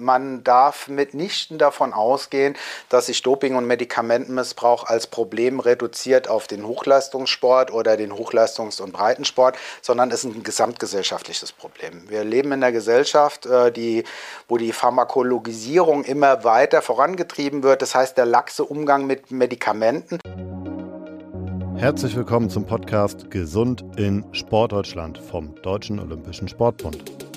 man darf mitnichten davon ausgehen, dass sich Doping- und Medikamentenmissbrauch als Problem reduziert auf den Hochleistungssport oder den Hochleistungs- und Breitensport, sondern es ist ein gesamtgesellschaftliches Problem. Wir leben in einer Gesellschaft, äh, die, wo die Pharmakologisierung immer weiter vorangetrieben wird. Das heißt, der laxe Umgang mit Medikamenten. Herzlich willkommen zum Podcast Gesund in Sportdeutschland vom Deutschen Olympischen Sportbund.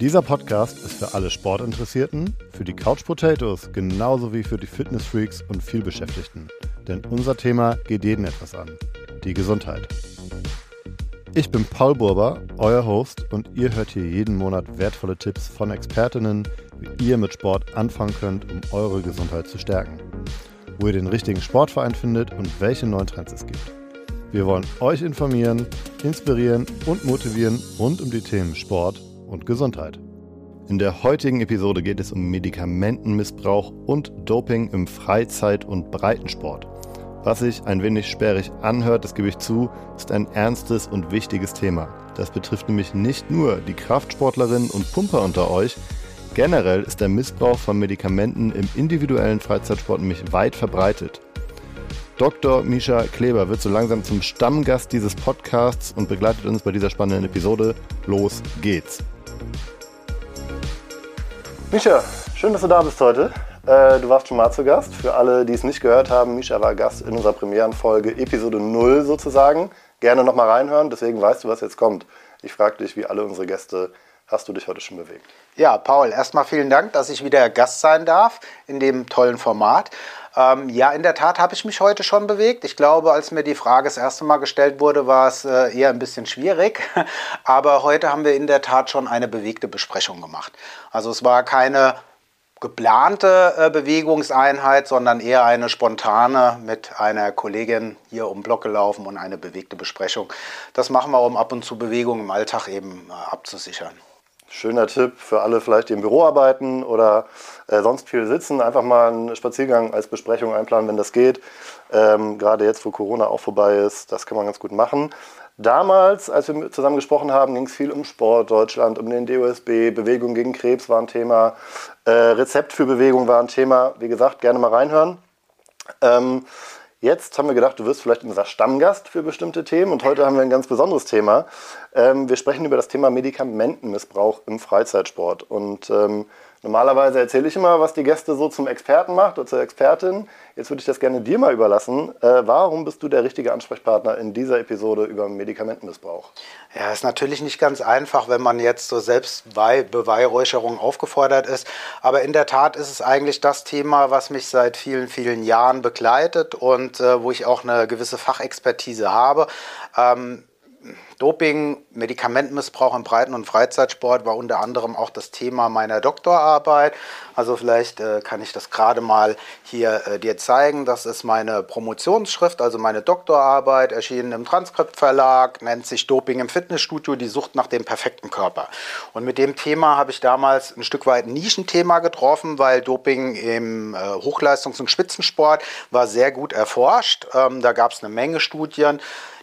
Dieser Podcast ist für alle Sportinteressierten, für die Couch Potatoes genauso wie für die Fitnessfreaks und vielbeschäftigten. Denn unser Thema geht jeden etwas an. Die Gesundheit. Ich bin Paul Burber, euer Host, und ihr hört hier jeden Monat wertvolle Tipps von Expertinnen, wie ihr mit Sport anfangen könnt, um eure Gesundheit zu stärken. Wo ihr den richtigen Sportverein findet und welche neuen Trends es gibt. Wir wollen euch informieren, inspirieren und motivieren rund um die Themen Sport, und Gesundheit. In der heutigen Episode geht es um Medikamentenmissbrauch und Doping im Freizeit- und Breitensport. Was sich ein wenig sperrig anhört, das gebe ich zu, ist ein ernstes und wichtiges Thema. Das betrifft nämlich nicht nur die Kraftsportlerinnen und Pumper unter euch, generell ist der Missbrauch von Medikamenten im individuellen Freizeitsport nämlich weit verbreitet. Dr. Misha Kleber wird so langsam zum Stammgast dieses Podcasts und begleitet uns bei dieser spannenden Episode. Los geht's! Misha, schön, dass du da bist heute. Äh, du warst schon mal zu Gast. Für alle, die es nicht gehört haben, Misha war Gast in unserer Premierenfolge Episode 0 sozusagen. Gerne nochmal reinhören, deswegen weißt du, was jetzt kommt. Ich frage dich, wie alle unsere Gäste, hast du dich heute schon bewegt? Ja, Paul, erstmal vielen Dank, dass ich wieder Gast sein darf in dem tollen Format. Ähm, ja, in der Tat habe ich mich heute schon bewegt. Ich glaube, als mir die Frage das erste Mal gestellt wurde, war es äh, eher ein bisschen schwierig. Aber heute haben wir in der Tat schon eine bewegte Besprechung gemacht. Also es war keine geplante äh, Bewegungseinheit, sondern eher eine spontane mit einer Kollegin hier um Block gelaufen und eine bewegte Besprechung. Das machen wir, um ab und zu Bewegung im Alltag eben äh, abzusichern. Schöner Tipp für alle vielleicht, die im Büro arbeiten oder äh, sonst viel sitzen. Einfach mal einen Spaziergang als Besprechung einplanen, wenn das geht. Ähm, Gerade jetzt, wo Corona auch vorbei ist, das kann man ganz gut machen. Damals, als wir zusammen gesprochen haben, ging es viel um Sport Deutschland, um den DOSB, Bewegung gegen Krebs war ein Thema, äh, Rezept für Bewegung war ein Thema. Wie gesagt, gerne mal reinhören. Ähm, Jetzt haben wir gedacht, du wirst vielleicht unser Stammgast für bestimmte Themen und heute haben wir ein ganz besonderes Thema. Ähm, wir sprechen über das Thema Medikamentenmissbrauch im Freizeitsport. Und ähm, normalerweise erzähle ich immer, was die Gäste so zum Experten macht oder zur Expertin. Jetzt würde ich das gerne dir mal überlassen. Äh, warum bist du der richtige Ansprechpartner in dieser Episode über Medikamentenmissbrauch? Ja, ist natürlich nicht ganz einfach, wenn man jetzt so Selbstbeweihräucherung aufgefordert ist. Aber in der Tat ist es eigentlich das Thema, was mich seit vielen, vielen Jahren begleitet und äh, wo ich auch eine gewisse Fachexpertise habe. Ähm, Doping, Medikamentenmissbrauch im Breiten- und Freizeitsport war unter anderem auch das Thema meiner Doktorarbeit. Also vielleicht äh, kann ich das gerade mal hier äh, dir zeigen. Das ist meine Promotionsschrift, also meine Doktorarbeit, erschienen im Transkriptverlag, nennt sich Doping im Fitnessstudio, die Sucht nach dem perfekten Körper. Und mit dem Thema habe ich damals ein Stück weit ein Nischenthema getroffen, weil Doping im äh, Hochleistungs- und Spitzensport war sehr gut erforscht. Ähm, da gab es eine Menge Studien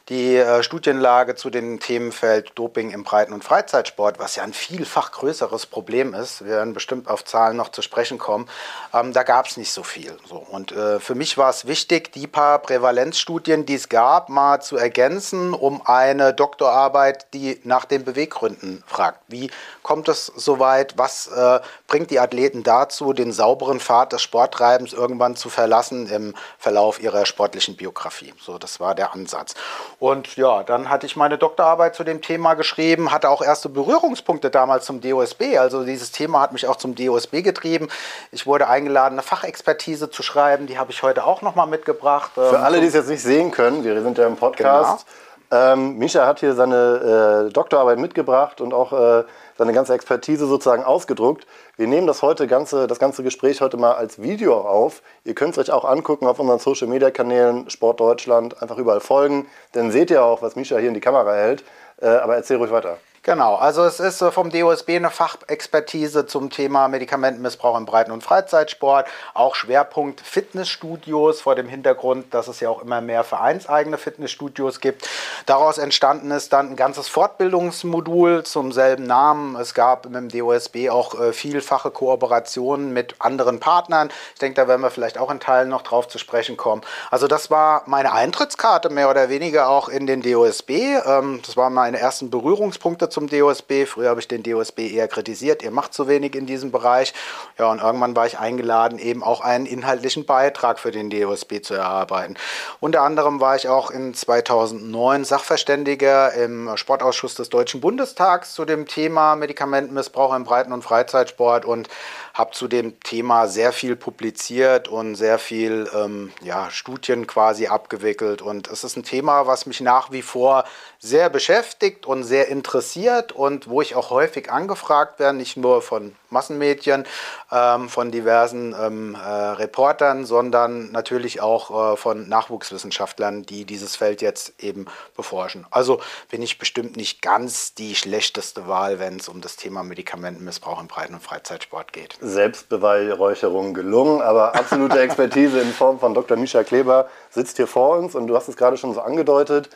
die äh, Studienlage zu dem Themenfeld Doping im Breiten- und Freizeitsport, was ja ein vielfach größeres Problem ist, wir werden bestimmt auf Zahlen noch zu sprechen kommen, ähm, da gab es nicht so viel. So. Und äh, für mich war es wichtig, die paar Prävalenzstudien, die es gab, mal zu ergänzen, um eine Doktorarbeit, die nach den Beweggründen fragt. Wie kommt es so weit? Was äh, bringt die Athleten dazu, den sauberen Pfad des Sporttreibens irgendwann zu verlassen im Verlauf ihrer sportlichen Biografie? So, das war der Ansatz. Und ja, dann hatte ich meine Doktorarbeit zu dem Thema geschrieben, hatte auch erste Berührungspunkte damals zum DOSB. Also dieses Thema hat mich auch zum DOSB getrieben. Ich wurde eingeladen, eine Fachexpertise zu schreiben. Die habe ich heute auch nochmal mitgebracht. Für ähm, alle, die es jetzt nicht sehen können, wir sind ja im Podcast. Genau. Ähm, Misha hat hier seine äh, Doktorarbeit mitgebracht und auch äh, seine ganze Expertise sozusagen ausgedruckt. Wir nehmen das heute ganze, das ganze Gespräch heute mal als Video auf. Ihr könnt es euch auch angucken auf unseren Social Media Kanälen, Sport Deutschland, einfach überall folgen. Dann seht ihr auch, was Misha hier in die Kamera hält. Äh, aber erzähl ruhig weiter. Genau, also es ist vom DOSB eine Fachexpertise zum Thema Medikamentenmissbrauch im Breiten- und Freizeitsport, auch Schwerpunkt Fitnessstudios vor dem Hintergrund, dass es ja auch immer mehr vereinseigene Fitnessstudios gibt. Daraus entstanden ist dann ein ganzes Fortbildungsmodul zum selben Namen. Es gab mit dem DOSB auch äh, vielfache Kooperationen mit anderen Partnern. Ich denke, da werden wir vielleicht auch in Teilen noch drauf zu sprechen kommen. Also das war meine Eintrittskarte mehr oder weniger auch in den DOSB. Ähm, das waren meine ersten Berührungspunkte zum DOSB. Früher habe ich den DOSB eher kritisiert, ihr macht zu wenig in diesem Bereich. Ja, und irgendwann war ich eingeladen, eben auch einen inhaltlichen Beitrag für den DOSB zu erarbeiten. Unter anderem war ich auch in 2009 Sachverständiger im Sportausschuss des Deutschen Bundestags zu dem Thema Medikamentenmissbrauch im Breiten- und Freizeitsport und habe zu dem Thema sehr viel publiziert und sehr viel ähm, ja, Studien quasi abgewickelt. Und es ist ein Thema, was mich nach wie vor sehr beschäftigt und sehr interessiert und wo ich auch häufig angefragt werde, nicht nur von Massenmedien, ähm, von diversen ähm, äh, Reportern, sondern natürlich auch äh, von Nachwuchswissenschaftlern, die dieses Feld jetzt eben beforschen. Also bin ich bestimmt nicht ganz die schlechteste Wahl, wenn es um das Thema Medikamentenmissbrauch im Breiten- und Freizeitsport geht. Selbstbeweihräucherung gelungen, aber absolute Expertise in Form von Dr. Misha Kleber sitzt hier vor uns und du hast es gerade schon so angedeutet.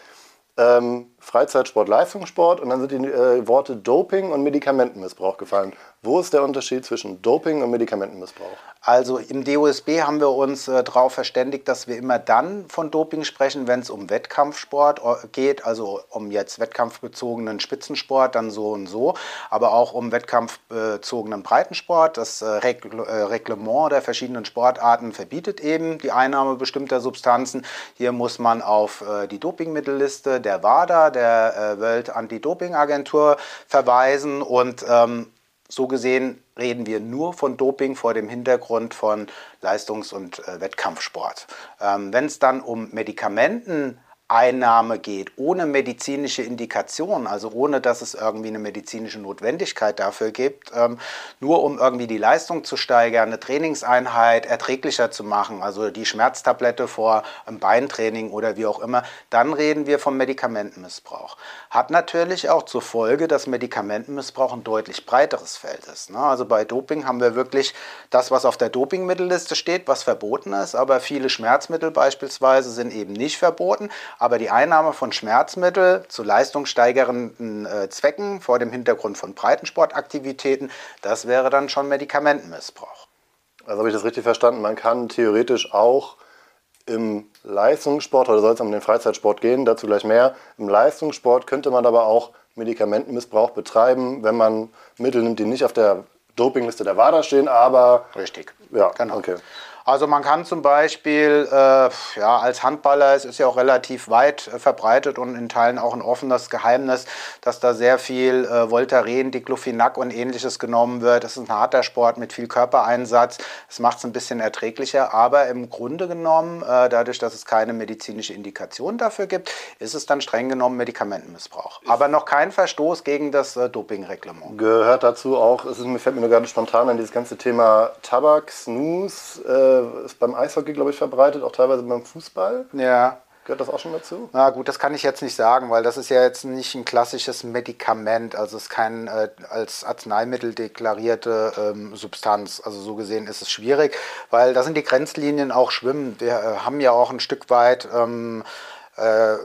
Ähm, Freizeitsport, Leistungssport und dann sind die äh, Worte Doping und Medikamentenmissbrauch gefallen. Wo ist der Unterschied zwischen Doping und Medikamentenmissbrauch? Also im DOSB haben wir uns äh, darauf verständigt, dass wir immer dann von Doping sprechen, wenn es um Wettkampfsport äh, geht, also um jetzt wettkampfbezogenen Spitzensport, dann so und so, aber auch um wettkampfbezogenen Breitensport. Das äh, Regl äh, Reglement der verschiedenen Sportarten verbietet eben die Einnahme bestimmter Substanzen. Hier muss man auf äh, die Dopingmittelliste der WADA, der äh, World Anti-Doping Agentur, verweisen und ähm, so gesehen reden wir nur von Doping vor dem Hintergrund von Leistungs- und äh, Wettkampfsport. Ähm, Wenn es dann um Medikamenten Einnahme geht, ohne medizinische Indikation, also ohne dass es irgendwie eine medizinische Notwendigkeit dafür gibt, ähm, nur um irgendwie die Leistung zu steigern, eine Trainingseinheit erträglicher zu machen, also die Schmerztablette vor einem Beintraining oder wie auch immer, dann reden wir vom Medikamentenmissbrauch. Hat natürlich auch zur Folge, dass Medikamentenmissbrauch ein deutlich breiteres Feld ist. Ne? Also bei Doping haben wir wirklich das, was auf der Dopingmittelliste steht, was verboten ist, aber viele Schmerzmittel beispielsweise sind eben nicht verboten aber die Einnahme von Schmerzmitteln zu leistungssteigernden äh, Zwecken vor dem Hintergrund von Breitensportaktivitäten, das wäre dann schon Medikamentenmissbrauch. Also habe ich das richtig verstanden, man kann theoretisch auch im Leistungssport, oder soll es um den Freizeitsport gehen, dazu gleich mehr, im Leistungssport könnte man aber auch Medikamentenmissbrauch betreiben, wenn man Mittel nimmt, die nicht auf der Dopingliste der WADA stehen, aber... Richtig. Ja, genau. Okay. Also man kann zum Beispiel äh, ja, als Handballer, es ist ja auch relativ weit äh, verbreitet und in Teilen auch ein offenes Geheimnis, dass da sehr viel äh, Voltaren, Diclofenac und ähnliches genommen wird. Es ist ein harter Sport mit viel Körpereinsatz. Es macht es ein bisschen erträglicher, aber im Grunde genommen, äh, dadurch, dass es keine medizinische Indikation dafür gibt, ist es dann streng genommen Medikamentenmissbrauch. Aber noch kein Verstoß gegen das äh, Dopingreglement. Gehört dazu auch, es ist, mir fällt mir nur gerade spontan an dieses ganze Thema Tabak, Snooze, äh, ist beim Eishockey, glaube ich, verbreitet, auch teilweise beim Fußball. Ja. Gehört das auch schon dazu? Na gut, das kann ich jetzt nicht sagen, weil das ist ja jetzt nicht ein klassisches Medikament, also es ist kein äh, als Arzneimittel deklarierte ähm, Substanz. Also so gesehen ist es schwierig, weil da sind die Grenzlinien auch schwimmen. Wir äh, haben ja auch ein Stück weit ähm, äh,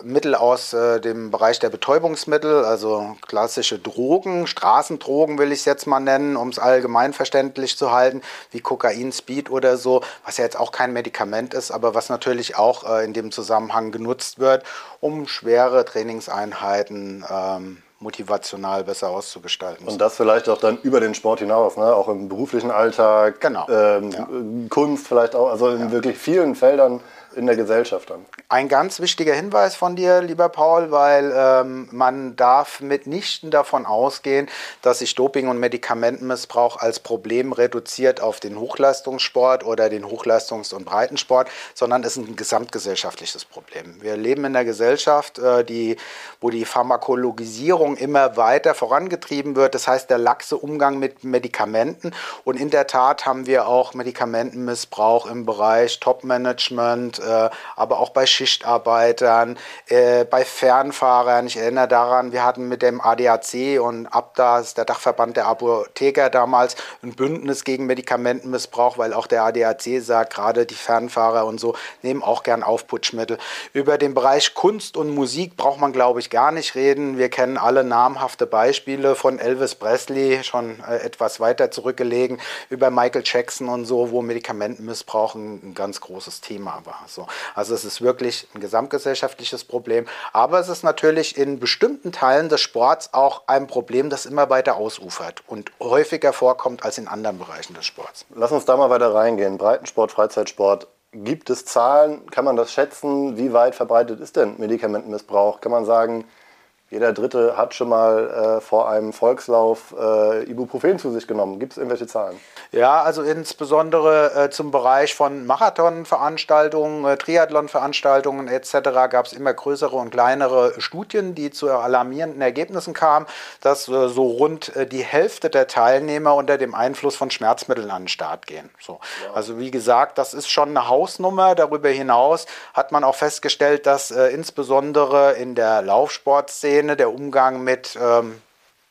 Mittel aus äh, dem Bereich der Betäubungsmittel, also klassische Drogen, Straßendrogen will ich es jetzt mal nennen, um es allgemein verständlich zu halten, wie Kokain, Speed oder so, was ja jetzt auch kein Medikament ist, aber was natürlich auch äh, in dem Zusammenhang genutzt wird, um schwere Trainingseinheiten ähm, motivational besser auszugestalten. Und das vielleicht auch dann über den Sport hinaus, ne? auch im beruflichen Alltag, genau. ähm, ja. Kunst vielleicht auch, also in ja. wirklich vielen Feldern in der Gesellschaft dann. Ein ganz wichtiger Hinweis von dir, lieber Paul, weil ähm, man darf mitnichten davon ausgehen, dass sich Doping- und Medikamentenmissbrauch als Problem reduziert auf den Hochleistungssport oder den Hochleistungs- und Breitensport, sondern es ist ein gesamtgesellschaftliches Problem. Wir leben in einer Gesellschaft, äh, die, wo die Pharmakologisierung immer weiter vorangetrieben wird. Das heißt, der laxe Umgang mit Medikamenten. Und in der Tat haben wir auch Medikamentenmissbrauch im Bereich Top-Management, äh, aber auch bei Schichtarbeitern, äh, bei Fernfahrern. Ich erinnere daran, wir hatten mit dem ADAC und ABDA, der Dachverband der Apotheker damals, ein Bündnis gegen Medikamentenmissbrauch, weil auch der ADAC sagt, gerade die Fernfahrer und so nehmen auch gern Aufputschmittel. Über den Bereich Kunst und Musik braucht man, glaube ich, gar nicht reden. Wir kennen alle namhafte Beispiele von Elvis Presley, schon äh, etwas weiter zurückgelegen, über Michael Jackson und so, wo Medikamentenmissbrauch ein ganz großes Thema war. So. Also es ist wirklich ein gesamtgesellschaftliches Problem, aber es ist natürlich in bestimmten Teilen des Sports auch ein Problem, das immer weiter ausufert und häufiger vorkommt als in anderen Bereichen des Sports. Lass uns da mal weiter reingehen. Breitensport, Freizeitsport. Gibt es Zahlen? Kann man das schätzen? Wie weit verbreitet ist denn Medikamentenmissbrauch? Kann man sagen, jeder Dritte hat schon mal äh, vor einem Volkslauf äh, Ibuprofen zu sich genommen. Gibt es irgendwelche Zahlen? Ja, also insbesondere äh, zum Bereich von Marathonveranstaltungen, äh, Triathlonveranstaltungen etc. gab es immer größere und kleinere Studien, die zu alarmierenden Ergebnissen kamen, dass äh, so rund äh, die Hälfte der Teilnehmer unter dem Einfluss von Schmerzmitteln an den Start gehen. So. Ja. Also wie gesagt, das ist schon eine Hausnummer. Darüber hinaus hat man auch festgestellt, dass insbesondere in der Laufsportszene Szene der Umgang mit ähm,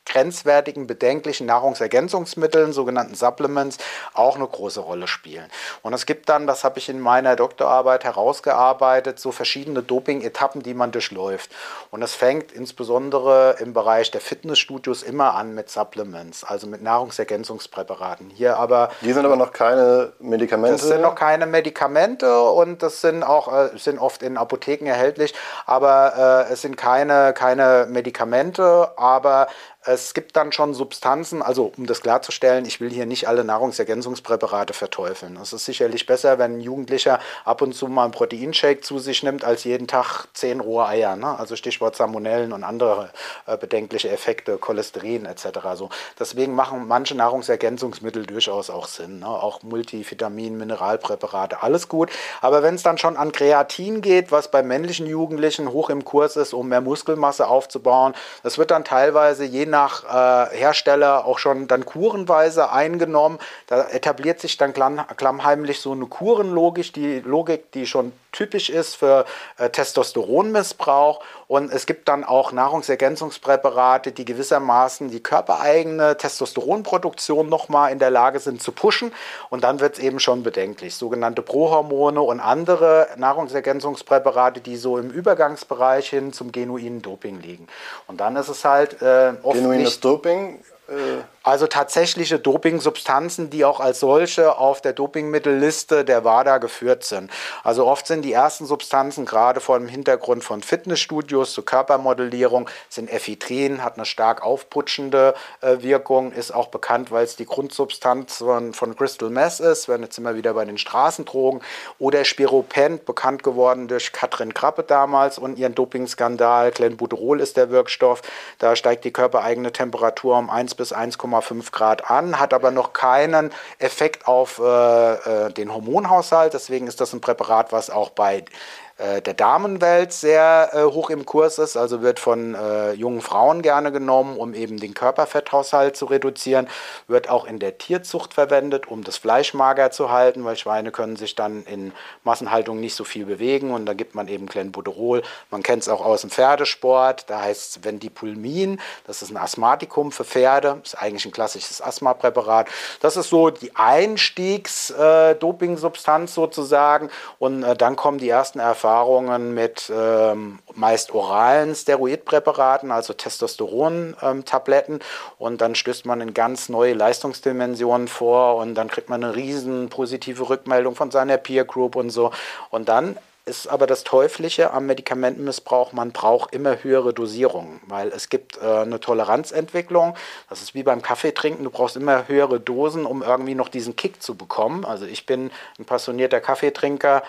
grenzwertigen, bedenklichen Nahrungsergänzungsmitteln, sogenannten Supplements, auch eine große Rolle spielen. Und es gibt dann, das habe ich in meiner Doktorarbeit herausgearbeitet, so verschiedene Doping-Etappen, die man durchläuft. Und es fängt insbesondere im Bereich der Fitnessstudios immer an mit Supplements, also mit Nahrungsergänzungspräparaten. Hier aber. Die sind aber noch keine Medikamente. Das sind noch keine Medikamente und das sind auch äh, sind oft in Apotheken erhältlich, aber äh, es sind keine, keine Medikamente, aber es gibt dann schon Substanzen, also um das klarzustellen, ich will hier nicht alle Nahrungsergänzungspräparate verteufeln. Es ist sicherlich besser, wenn ein Jugendlicher ab und zu mal einen Proteinshake zu sich nimmt, als jeden Tag zehn rohe Eier. Ne? Also Stichwort Salmonellen und andere äh, bedenkliche Effekte, Cholesterin etc. So. Deswegen machen manche Nahrungsergänzungsmittel durchaus auch Sinn. Ne? Auch Multivitamin, Mineralpräparate, alles gut. Aber wenn es dann schon an Kreatin geht, was bei männlichen Jugendlichen hoch im Kurs ist, um mehr Muskelmasse aufzubauen, das wird dann teilweise je nach äh, Hersteller auch schon dann kurenweise eingenommen. Da etabliert sich dann klammheimlich so eine Kurenlogik, die Logik, die schon typisch ist für äh, Testosteronmissbrauch. Und es gibt dann auch Nahrungsergänzungspräparate, die gewissermaßen die körpereigene Testosteronproduktion nochmal in der Lage sind zu pushen. Und dann wird es eben schon bedenklich. Sogenannte Prohormone und andere Nahrungsergänzungspräparate, die so im Übergangsbereich hin zum genuinen Doping liegen. Und dann ist es halt äh, oft Genuines nicht, Doping äh, also tatsächliche Dopingsubstanzen, die auch als solche auf der Dopingmittelliste der WADA geführt sind. Also oft sind die ersten Substanzen, gerade vor dem Hintergrund von Fitnessstudios zur Körpermodellierung, sind Ephedrin, hat eine stark aufputschende äh, Wirkung, ist auch bekannt, weil es die Grundsubstanz von, von Crystal Meth ist, wenn jetzt immer wieder bei den Straßendrogen, oder Spiropent, bekannt geworden durch Katrin Krappe damals und ihren Dopingskandal, Clenbuterol ist der Wirkstoff, da steigt die körpereigene Temperatur um 1 bis 1,5 1,5 Grad an, hat aber noch keinen Effekt auf äh, äh, den Hormonhaushalt. Deswegen ist das ein Präparat, was auch bei äh, der Damenwelt sehr äh, hoch im Kurs ist, also wird von äh, jungen Frauen gerne genommen, um eben den Körperfetthaushalt zu reduzieren, wird auch in der Tierzucht verwendet, um das Fleisch mager zu halten, weil Schweine können sich dann in Massenhaltung nicht so viel bewegen. Und da gibt man eben Clenbuterol. Man kennt es auch aus dem Pferdesport, da heißt es Vendipulmin, das ist ein Asthmatikum für Pferde, ist eigentlich ein klassisches Asthmapräparat. Das ist so die Einstiegs-Doping-Substanz äh, sozusagen. Und äh, dann kommen die ersten Erfahrungen Erfahrungen mit ähm, meist oralen Steroidpräparaten, also Testosteron-Tabletten. und dann stößt man in ganz neue Leistungsdimensionen vor und dann kriegt man eine riesen positive Rückmeldung von seiner Peer Group und so. Und dann ist aber das Teuflische am Medikamentenmissbrauch, man braucht immer höhere Dosierungen, weil es gibt äh, eine Toleranzentwicklung. Das ist wie beim Kaffeetrinken, du brauchst immer höhere Dosen, um irgendwie noch diesen Kick zu bekommen. Also ich bin ein passionierter Kaffeetrinker,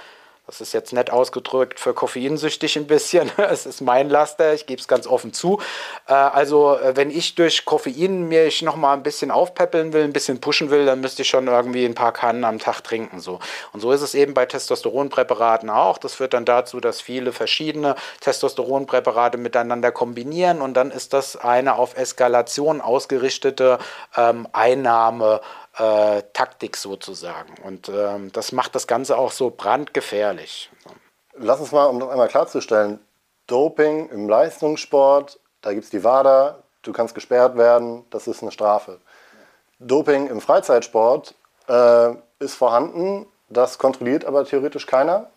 das ist jetzt nett ausgedrückt für koffeinsüchtig ein bisschen. Es ist mein Laster, ich gebe es ganz offen zu. Äh, also äh, wenn ich durch Koffein mich noch mal ein bisschen aufpäppeln will, ein bisschen pushen will, dann müsste ich schon irgendwie ein paar Kannen am Tag trinken. So. Und so ist es eben bei Testosteronpräparaten auch. Das führt dann dazu, dass viele verschiedene Testosteronpräparate miteinander kombinieren und dann ist das eine auf Eskalation ausgerichtete ähm, Einnahme äh, Taktik sozusagen. Und ähm, das macht das Ganze auch so brandgefährlich. Lass uns mal, um das einmal klarzustellen, Doping im Leistungssport, da gibt es die WADA, du kannst gesperrt werden, das ist eine Strafe. Doping im Freizeitsport äh, ist vorhanden, das kontrolliert aber theoretisch keiner.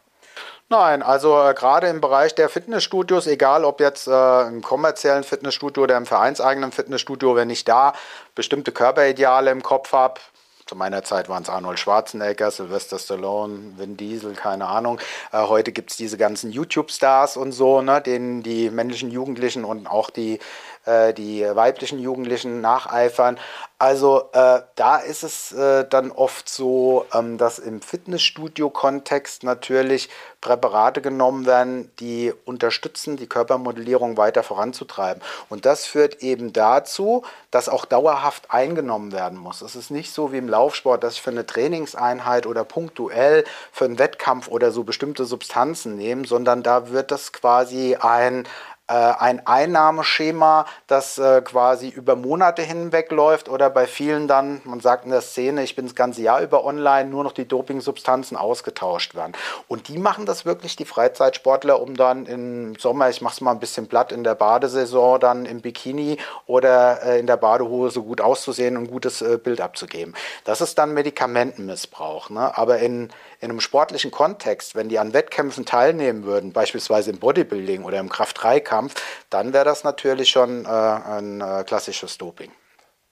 Nein, also äh, gerade im Bereich der Fitnessstudios, egal ob jetzt äh, im kommerziellen Fitnessstudio oder im vereinseigenen Fitnessstudio, wenn ich da bestimmte Körperideale im Kopf habe, zu meiner Zeit waren es Arnold Schwarzenegger, Sylvester Stallone, Vin Diesel, keine Ahnung. Äh, heute gibt es diese ganzen YouTube-Stars und so, ne, denen die männlichen Jugendlichen und auch die äh, die weiblichen Jugendlichen nacheifern. Also äh, da ist es äh, dann oft so, ähm, dass im Fitnessstudio-Kontext natürlich Präparate genommen werden, die unterstützen, die Körpermodellierung weiter voranzutreiben. Und das führt eben dazu, dass auch dauerhaft eingenommen werden muss. Es ist nicht so wie im Laufsport, dass ich für eine Trainingseinheit oder punktuell für einen Wettkampf oder so bestimmte Substanzen nehme, sondern da wird das quasi ein, ein Einnahmeschema, das äh, quasi über Monate hinweg läuft oder bei vielen dann, man sagt in der Szene, ich bin das ganze Jahr über online, nur noch die Dopingsubstanzen ausgetauscht werden. Und die machen das wirklich, die Freizeitsportler, um dann im Sommer, ich mache es mal ein bisschen platt, in der Badesaison dann im Bikini oder äh, in der Badehose gut auszusehen und ein gutes äh, Bild abzugeben. Das ist dann Medikamentenmissbrauch. Ne? Aber in, in einem sportlichen Kontext, wenn die an Wettkämpfen teilnehmen würden, beispielsweise im Bodybuilding oder im Kraft-3-Kampf, dann wäre das natürlich schon äh, ein äh, klassisches Doping.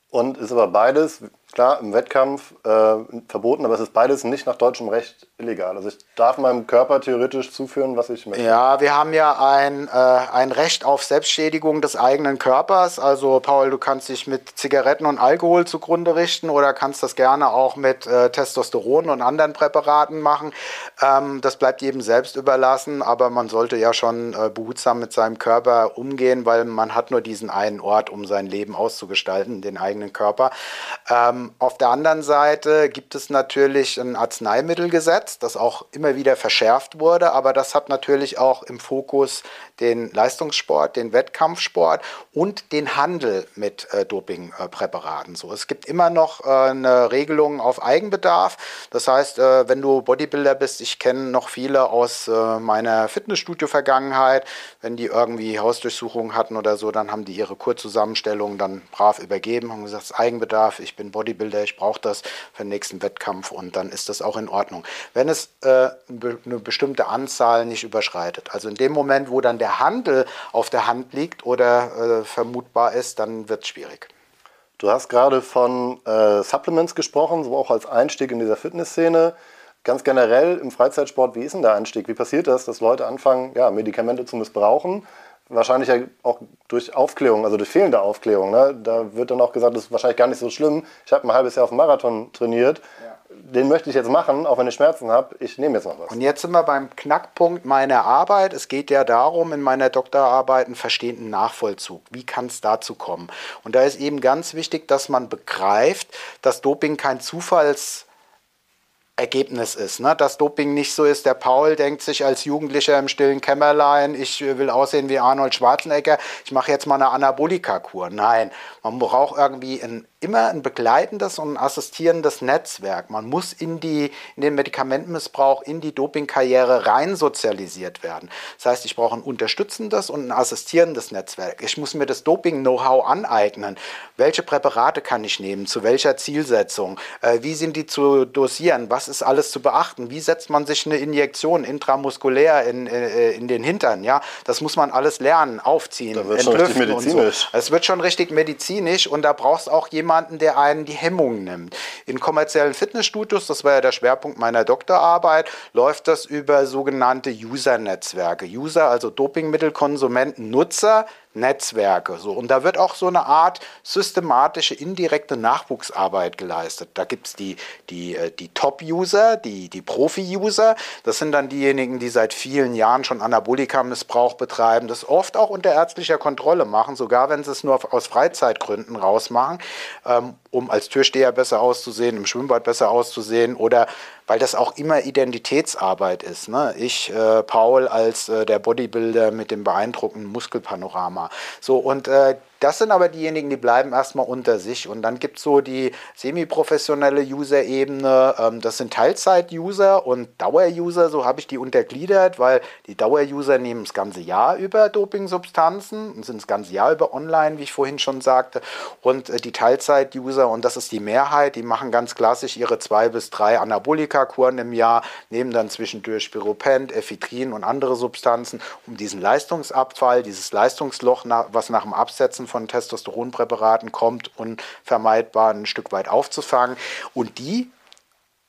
Und ist aber beides, klar, im Wettkampf äh, verboten, aber es ist beides nicht nach deutschem Recht illegal. Also ich darf meinem Körper theoretisch zuführen, was ich möchte. Ja, wir haben ja ein, äh, ein Recht auf Selbstschädigung des eigenen Körpers. Also Paul, du kannst dich mit Zigaretten und Alkohol zugrunde richten oder kannst das gerne auch mit äh, Testosteron und anderen Präparaten machen. Ähm, das bleibt jedem selbst überlassen, aber man sollte ja schon äh, behutsam mit seinem Körper umgehen, weil man hat nur diesen einen Ort, um sein Leben auszugestalten, den eigenen Körper. Ähm, auf der anderen Seite gibt es natürlich ein Arzneimittelgesetz, das auch immer wieder verschärft wurde, aber das hat natürlich auch im Fokus den Leistungssport, den Wettkampfsport und den Handel mit äh, Dopingpräparaten. so, es gibt immer noch äh, eine Regelung auf Eigenbedarf. Das heißt, äh, wenn du Bodybuilder bist, ich kenne noch viele aus äh, meiner Fitnessstudio-Vergangenheit, wenn die irgendwie Hausdurchsuchungen hatten oder so, dann haben die ihre Kurzzusammenstellung dann brav übergeben, haben gesagt, Eigenbedarf, ich bin Bodybuilder, ich brauche das für den nächsten Wettkampf und dann ist das auch in Ordnung. Wenn es äh, eine bestimmte Anzahl nicht überschreitet, also in dem Moment, wo dann der der Handel auf der Hand liegt oder äh, vermutbar ist, dann wird es schwierig. Du hast gerade von äh, Supplements gesprochen, so auch als Einstieg in dieser Fitnessszene. Ganz generell im Freizeitsport, wie ist denn der Einstieg? Wie passiert das, dass Leute anfangen, ja, Medikamente zu missbrauchen? Wahrscheinlich ja auch durch Aufklärung, also durch fehlende Aufklärung. Ne? Da wird dann auch gesagt, das ist wahrscheinlich gar nicht so schlimm. Ich habe ein halbes Jahr auf dem Marathon trainiert. Ja den möchte ich jetzt machen, auch wenn ich Schmerzen habe. Ich nehme jetzt noch was. Und jetzt sind wir beim Knackpunkt meiner Arbeit. Es geht ja darum, in meiner Doktorarbeit einen verstehenden Nachvollzug. Wie kann es dazu kommen? Und da ist eben ganz wichtig, dass man begreift, dass Doping kein Zufalls Ergebnis ist. Ne? Dass Doping nicht so ist, der Paul denkt sich als Jugendlicher im stillen Kämmerlein, ich will aussehen wie Arnold Schwarzenegger, ich mache jetzt mal eine Anabolika-Kur. Nein, man braucht irgendwie ein immer ein begleitendes und ein assistierendes Netzwerk. Man muss in, die, in den Medikamentenmissbrauch, in die Dopingkarriere rein sozialisiert werden. Das heißt, ich brauche ein unterstützendes und ein assistierendes Netzwerk. Ich muss mir das Doping-Know-how aneignen. Welche Präparate kann ich nehmen? Zu welcher Zielsetzung? Äh, wie sind die zu dosieren? Was ist alles zu beachten? Wie setzt man sich eine Injektion intramuskulär in, äh, in den Hintern? Ja, das muss man alles lernen, aufziehen, entlüften medizinisch. So. Es wird schon richtig medizinisch und da brauchst auch jemanden, jemanden, der einen die Hemmungen nimmt. In kommerziellen Fitnessstudios, das war ja der Schwerpunkt meiner Doktorarbeit, läuft das über sogenannte User-Netzwerke. User, also Dopingmittelkonsumenten, Nutzer, Netzwerke. So. Und da wird auch so eine Art systematische, indirekte Nachwuchsarbeit geleistet. Da gibt es die, die, äh, die Top-User, die, die Profi-User. Das sind dann diejenigen, die seit vielen Jahren schon Anabolika-Missbrauch betreiben, das oft auch unter ärztlicher Kontrolle machen, sogar wenn sie es nur aus Freizeitgründen rausmachen, ähm, um als Türsteher besser auszusehen, im Schwimmbad besser auszusehen oder weil das auch immer Identitätsarbeit ist. Ne? Ich, äh, Paul, als äh, der Bodybuilder mit dem beeindruckenden Muskelpanorama. So, und äh, Das sind aber diejenigen, die bleiben erstmal unter sich. Und dann gibt es so die semi-professionelle User-Ebene. Ähm, das sind Teilzeit-User und Dauer-User, so habe ich die untergliedert, weil die Dauer-User nehmen das ganze Jahr über Doping-Substanzen und sind das ganze Jahr über online, wie ich vorhin schon sagte. Und äh, die Teilzeit-User, und das ist die Mehrheit, die machen ganz klassisch ihre zwei bis drei Anabolika-Kuren im Jahr, nehmen dann zwischendurch Spiropent, Ephedrin und andere Substanzen, um diesen Leistungsabfall, dieses Leistungsloch, was nach dem Absetzen Einsetzen von Testosteronpräparaten kommt, unvermeidbar ein Stück weit aufzufangen. Und die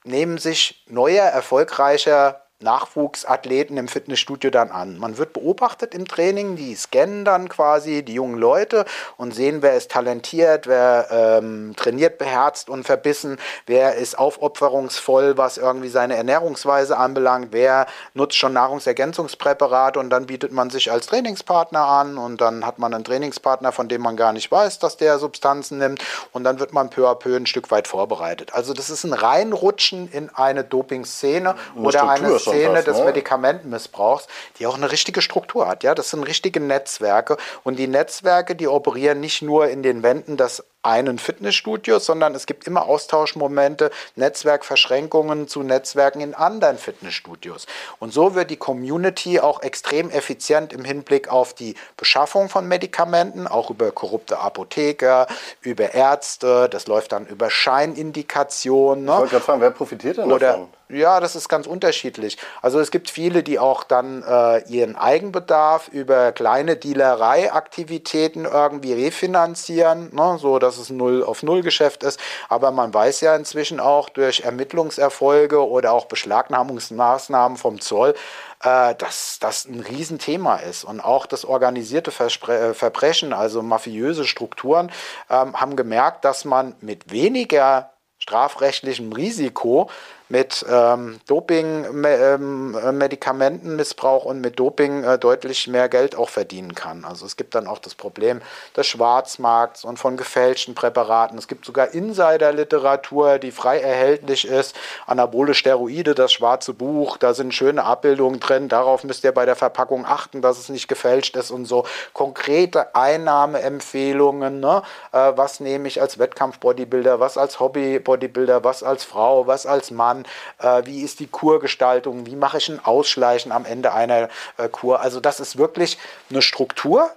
nehmen sich neuer, erfolgreicher Nachwuchsathleten im Fitnessstudio dann an. Man wird beobachtet im Training, die scannen dann quasi die jungen Leute und sehen, wer ist talentiert, wer ähm, trainiert beherzt und verbissen, wer ist aufopferungsvoll, was irgendwie seine Ernährungsweise anbelangt, wer nutzt schon Nahrungsergänzungspräparate und dann bietet man sich als Trainingspartner an und dann hat man einen Trainingspartner, von dem man gar nicht weiß, dass der Substanzen nimmt und dann wird man peu à peu ein Stück weit vorbereitet. Also das ist ein Reinrutschen in eine Doping-Szene oder eine Szene des ne? Medikamentenmissbrauchs, die auch eine richtige Struktur hat. Ja, das sind richtige Netzwerke und die Netzwerke, die operieren nicht nur in den Wänden des einen Fitnessstudio, sondern es gibt immer Austauschmomente, Netzwerkverschränkungen zu Netzwerken in anderen Fitnessstudios. Und so wird die Community auch extrem effizient im Hinblick auf die Beschaffung von Medikamenten, auch über korrupte Apotheker, über Ärzte, das läuft dann über Scheinindikationen. Ne? Ich wollte gerade fragen, wer profitiert denn Oder, davon? Ja, das ist ganz unterschiedlich. Also es gibt viele, die auch dann äh, ihren Eigenbedarf über kleine Dealereiaktivitäten irgendwie refinanzieren, ne, so dass es ein Null auf Null Geschäft ist. Aber man weiß ja inzwischen auch durch Ermittlungserfolge oder auch Beschlagnahmungsmaßnahmen vom Zoll, äh, dass das ein Riesenthema ist. Und auch das organisierte Verspre äh, Verbrechen, also mafiöse Strukturen, ähm, haben gemerkt, dass man mit weniger strafrechtlichem Risiko mit ähm, Doping-Medikamentenmissbrauch ähm, und mit Doping äh, deutlich mehr Geld auch verdienen kann. Also es gibt dann auch das Problem des Schwarzmarkts und von gefälschten Präparaten. Es gibt sogar Insider-Literatur, die frei erhältlich ist. Anabole Steroide, das schwarze Buch, da sind schöne Abbildungen drin. Darauf müsst ihr bei der Verpackung achten, dass es nicht gefälscht ist und so. Konkrete Einnahmeempfehlungen, ne? Äh, was nehme ich als Wettkampf-Bodybuilder, was als Hobby-Bodybuilder, was als Frau, was als Mann an, äh, wie ist die Kurgestaltung, wie mache ich ein Ausschleichen am Ende einer äh, Kur. Also das ist wirklich eine Struktur,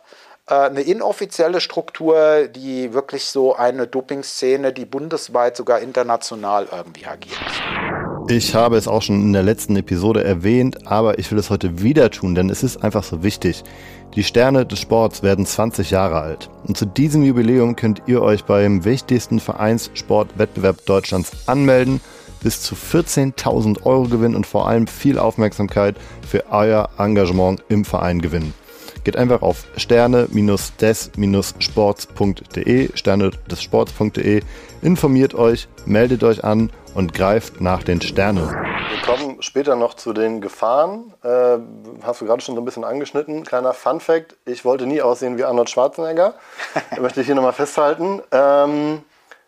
äh, eine inoffizielle Struktur, die wirklich so eine Dopingszene, die bundesweit, sogar international irgendwie agiert. Ich habe es auch schon in der letzten Episode erwähnt, aber ich will es heute wieder tun, denn es ist einfach so wichtig. Die Sterne des Sports werden 20 Jahre alt. Und zu diesem Jubiläum könnt ihr euch beim wichtigsten Vereinssportwettbewerb Deutschlands anmelden bis zu 14.000 Euro gewinnen und vor allem viel Aufmerksamkeit für euer Engagement im Verein gewinnen. Geht einfach auf sterne-des-sports.de, sterne des Sports.de, informiert euch, meldet euch an und greift nach den Sternen. Wir kommen später noch zu den Gefahren. Äh, hast du gerade schon so ein bisschen angeschnitten. Kleiner Fun Fact: Ich wollte nie aussehen wie Arnold Schwarzenegger. möchte ich hier nochmal festhalten. Ähm,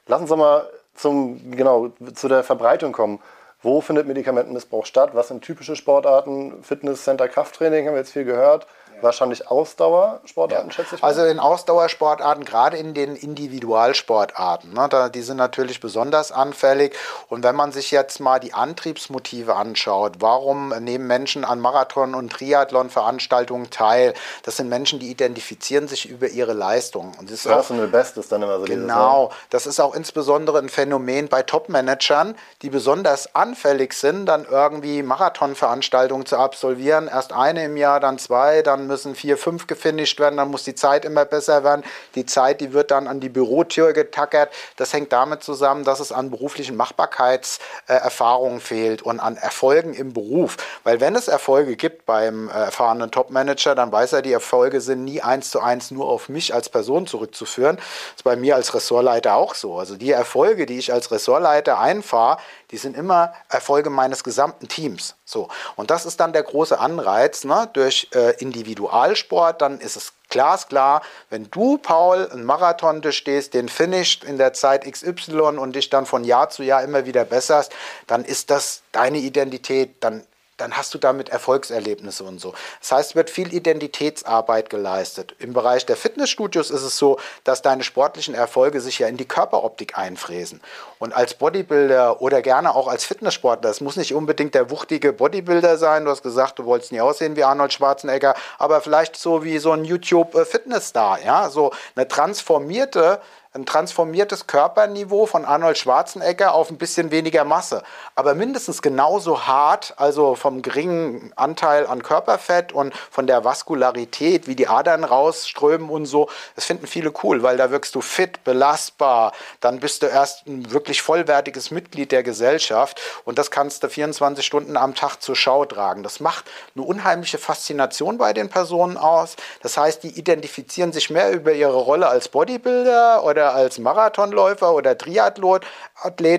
lass uns doch mal zum, genau, zu der Verbreitung kommen. Wo findet Medikamentenmissbrauch statt? Was sind typische Sportarten? Fitnesscenter, Krafttraining haben wir jetzt viel gehört. Wahrscheinlich Ausdauersportarten, ja. schätze ich mal. Also in Ausdauersportarten, gerade in den Individualsportarten, ne, da, die sind natürlich besonders anfällig. Und wenn man sich jetzt mal die Antriebsmotive anschaut, warum nehmen Menschen an Marathon- und Triathlon-Veranstaltungen teil? Das sind Menschen, die identifizieren sich über ihre Leistung. Und das ist Personal auch, Best ist dann immer so Genau, dieses, ne? das ist auch insbesondere ein Phänomen bei Top-Managern, die besonders anfällig sind, dann irgendwie Marathonveranstaltungen zu absolvieren. Erst eine im Jahr, dann zwei, dann müssen vier, fünf gefinisht werden, dann muss die Zeit immer besser werden. Die Zeit, die wird dann an die Bürotür getackert. Das hängt damit zusammen, dass es an beruflichen Machbarkeitserfahrungen fehlt und an Erfolgen im Beruf. Weil wenn es Erfolge gibt beim erfahrenen Topmanager, dann weiß er, die Erfolge sind nie eins zu eins nur auf mich als Person zurückzuführen. Das ist bei mir als Ressortleiter auch so. Also die Erfolge, die ich als Ressortleiter einfahre, die sind immer Erfolge meines gesamten Teams. So. Und das ist dann der große Anreiz ne? durch äh, Individualsport. Dann ist es glasklar, wenn du, Paul, einen Marathon durchstehst, den finisht in der Zeit XY und dich dann von Jahr zu Jahr immer wieder besserst, dann ist das deine Identität, dann dann hast du damit Erfolgserlebnisse und so. Das heißt, wird viel Identitätsarbeit geleistet. Im Bereich der Fitnessstudios ist es so, dass deine sportlichen Erfolge sich ja in die Körperoptik einfräsen. Und als Bodybuilder oder gerne auch als Fitnesssportler, es muss nicht unbedingt der wuchtige Bodybuilder sein, du hast gesagt, du wolltest nie aussehen wie Arnold Schwarzenegger, aber vielleicht so wie so ein YouTube-Fitnessstar, ja, so eine transformierte ein transformiertes Körperniveau von Arnold Schwarzenegger auf ein bisschen weniger Masse. Aber mindestens genauso hart, also vom geringen Anteil an Körperfett und von der Vaskularität, wie die Adern rausströmen und so. Das finden viele cool, weil da wirkst du fit, belastbar. Dann bist du erst ein wirklich vollwertiges Mitglied der Gesellschaft und das kannst du 24 Stunden am Tag zur Schau tragen. Das macht eine unheimliche Faszination bei den Personen aus. Das heißt, die identifizieren sich mehr über ihre Rolle als Bodybuilder oder oder als Marathonläufer oder Triathlet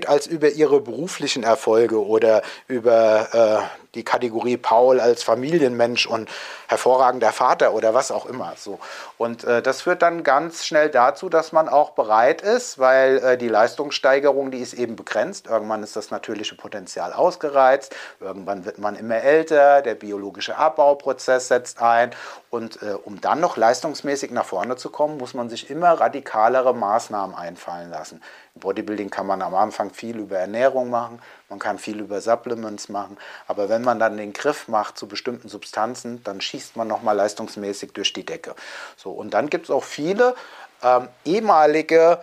als über ihre beruflichen Erfolge oder über äh, die Kategorie Paul als Familienmensch und hervorragender Vater oder was auch immer. So. Und äh, das führt dann ganz schnell dazu, dass man auch bereit ist, weil äh, die Leistungssteigerung, die ist eben begrenzt. Irgendwann ist das natürliche Potenzial ausgereizt, irgendwann wird man immer älter, der biologische Abbauprozess setzt ein. Und äh, um dann noch leistungsmäßig nach vorne zu kommen, muss man sich immer radikalere Maßnahmen einfallen lassen. Im Bodybuilding kann man am Anfang viel über Ernährung machen, man kann viel über Supplements machen, aber wenn man dann den Griff macht zu bestimmten Substanzen, dann schießt man nochmal leistungsmäßig durch die Decke. So, und dann gibt es auch viele ähm, ehemalige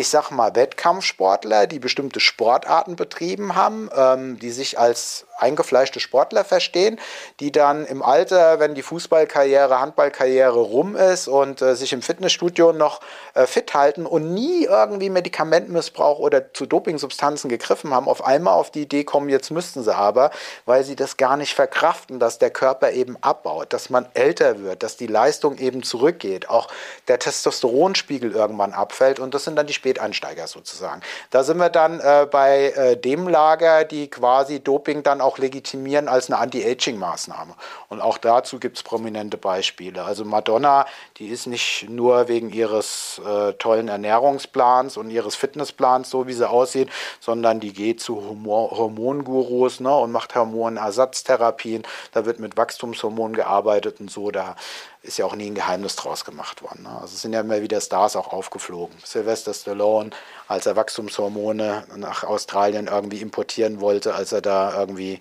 ich sag mal, Wettkampfsportler, die bestimmte Sportarten betrieben haben, ähm, die sich als eingefleischte Sportler verstehen, die dann im Alter, wenn die Fußballkarriere, Handballkarriere rum ist und äh, sich im Fitnessstudio noch äh, fit halten und nie irgendwie Medikamentmissbrauch oder zu Dopingsubstanzen gegriffen haben, auf einmal auf die Idee kommen, jetzt müssten sie aber, weil sie das gar nicht verkraften, dass der Körper eben abbaut, dass man älter wird, dass die Leistung eben zurückgeht, auch der Testosteronspiegel irgendwann abfällt und das sind dann die Späteinsteiger sozusagen. Da sind wir dann äh, bei äh, dem Lager, die quasi Doping dann auch legitimieren als eine Anti-Aging-Maßnahme. Und auch dazu gibt es prominente Beispiele. Also Madonna, die ist nicht nur wegen ihres äh, tollen Ernährungsplans und ihres Fitnessplans, so wie sie aussieht, sondern die geht zu Hormon Hormongurus ne, und macht Hormonersatztherapien. Da wird mit Wachstumshormonen gearbeitet und so. Da ist ja auch nie ein Geheimnis draus gemacht worden. Ne? Also es sind ja immer wieder Stars auch aufgeflogen. Sylvester Stallone, als er Wachstumshormone nach Australien irgendwie importieren wollte, als er da irgendwie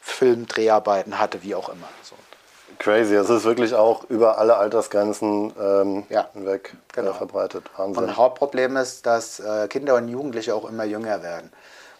Filmdreharbeiten hatte, wie auch immer. So. Crazy, es ist wirklich auch über alle Altersgrenzen ähm, ja, hinweg äh, genau. verbreitet. Wahnsinn. Und Hauptproblem ist, dass äh, Kinder und Jugendliche auch immer jünger werden.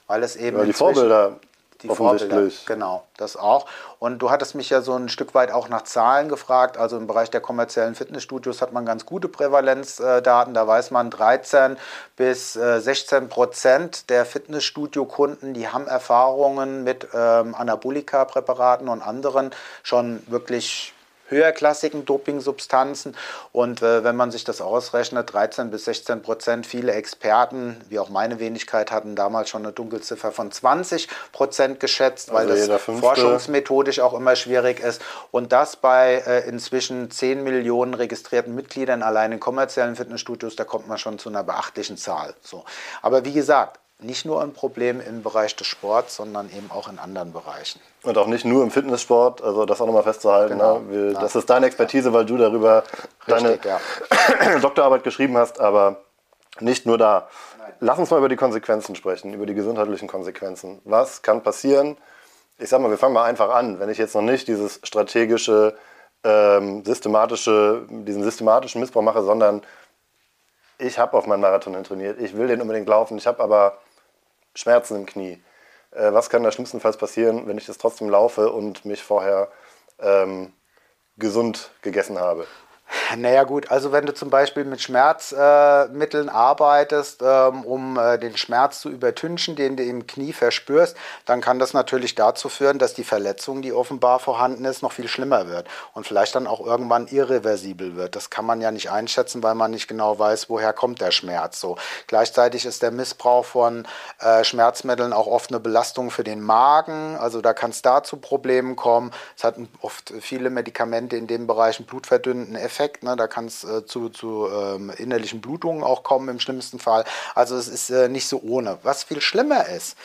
Weil es eben. Ja, die Vorbilder die Vorbilder. Genau, das auch. Und du hattest mich ja so ein Stück weit auch nach Zahlen gefragt. Also im Bereich der kommerziellen Fitnessstudios hat man ganz gute Prävalenzdaten. Da weiß man 13 bis 16 äh, Prozent der Fitnessstudio-Kunden, die haben Erfahrungen mit ähm, Anabolika-Präparaten und anderen schon wirklich höherklassigen Dopingsubstanzen. Und äh, wenn man sich das ausrechnet, 13 bis 16 Prozent, viele Experten, wie auch meine Wenigkeit, hatten damals schon eine Dunkelziffer von 20 Prozent geschätzt, weil also das forschungsmethodisch auch immer schwierig ist. Und das bei äh, inzwischen 10 Millionen registrierten Mitgliedern allein in kommerziellen Fitnessstudios, da kommt man schon zu einer beachtlichen Zahl. So. Aber wie gesagt, nicht nur ein Problem im Bereich des Sports, sondern eben auch in anderen Bereichen. Und auch nicht nur im Fitnesssport, also das auch nochmal festzuhalten. Genau. Ne? Das ist deine Expertise, weil du darüber Richtig, deine ja. Doktorarbeit geschrieben hast, aber nicht nur da. Nein. Lass uns mal über die Konsequenzen sprechen, über die gesundheitlichen Konsequenzen. Was kann passieren? Ich sag mal, wir fangen mal einfach an. Wenn ich jetzt noch nicht dieses strategische, ähm, systematische, diesen systematischen Missbrauch mache, sondern ich habe auf meinen Marathon trainiert, ich will den unbedingt laufen, ich habe aber Schmerzen im Knie. Äh, was kann da schlimmstenfalls passieren, wenn ich das trotzdem laufe und mich vorher ähm, gesund gegessen habe? Naja gut, also wenn du zum Beispiel mit Schmerzmitteln äh, arbeitest, ähm, um äh, den Schmerz zu übertünchen, den du im Knie verspürst, dann kann das natürlich dazu führen, dass die Verletzung, die offenbar vorhanden ist, noch viel schlimmer wird und vielleicht dann auch irgendwann irreversibel wird. Das kann man ja nicht einschätzen, weil man nicht genau weiß, woher kommt der Schmerz. So. Gleichzeitig ist der Missbrauch von äh, Schmerzmitteln auch oft eine Belastung für den Magen, also da kann es da zu Problemen kommen. Es hat oft viele Medikamente in dem Bereich einen blutverdünnenden Effekt Effekt. Ne? Da kann es äh, zu, zu ähm, innerlichen Blutungen auch kommen im schlimmsten Fall. Also es ist äh, nicht so ohne. Was viel schlimmer ist,